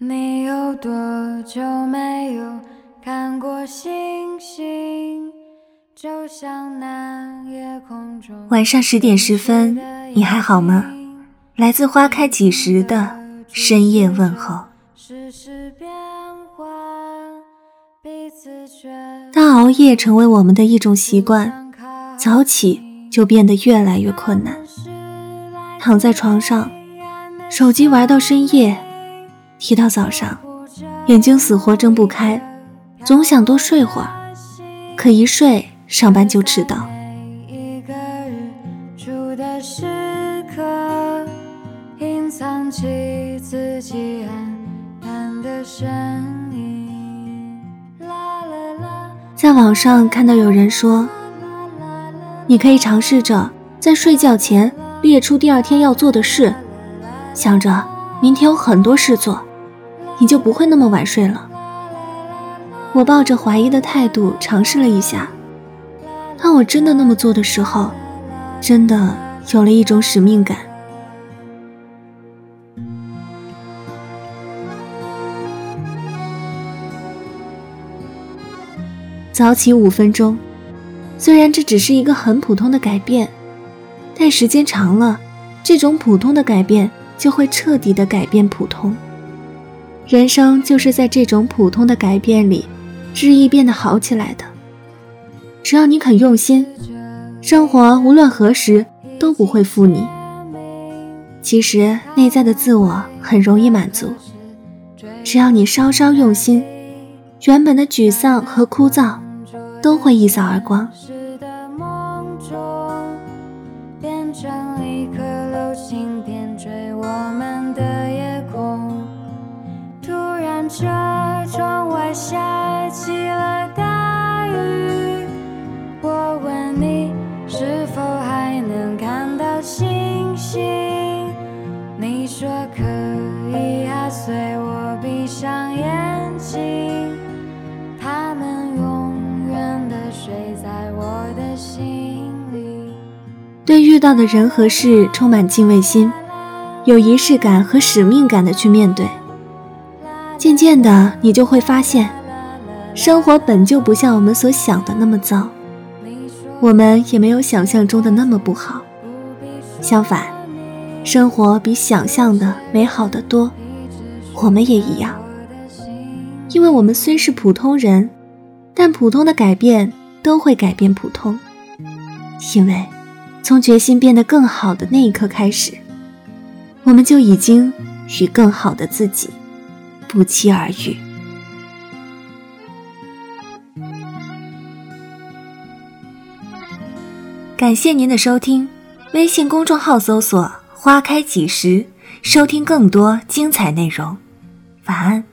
你有多久没有看过星星？就像那夜空中晚上十点十分，你还好吗？来自花开几时的深夜问候。世事变幻，彼此却当熬夜成为我们的一种习惯，早起就变得越来越困难。躺在床上，手机玩到深夜，提到早上，眼睛死活睁不开，总想多睡会儿，可一睡上班就迟到。在网上看到有人说，你可以尝试着在睡觉前列出第二天要做的事，想着明天有很多事做，你就不会那么晚睡了。我抱着怀疑的态度尝试了一下，当我真的那么做的时候，真的有了一种使命感。早起五分钟，虽然这只是一个很普通的改变，但时间长了，这种普通的改变就会彻底的改变普通。人生就是在这种普通的改变里，日益变得好起来的。只要你肯用心，生活无论何时都不会负你。其实内在的自我很容易满足，只要你稍稍用心，原本的沮丧和枯燥都会一扫而光。说可以啊，随我闭上眼睛。它们永远的睡在我的心里。对遇到的人和事充满敬畏心，有仪式感和使命感的去面对。渐渐的，你就会发现，生活本就不像我们所想的那么糟，我们也没有想象中的那么不好。相反，生活比想象的美好的多。我们也一样，因为我们虽是普通人，但普通的改变都会改变普通。因为，从决心变得更好的那一刻开始，我们就已经与更好的自己不期而遇。感谢您的收听，微信公众号搜索“花开几时”，收听更多精彩内容。晚安。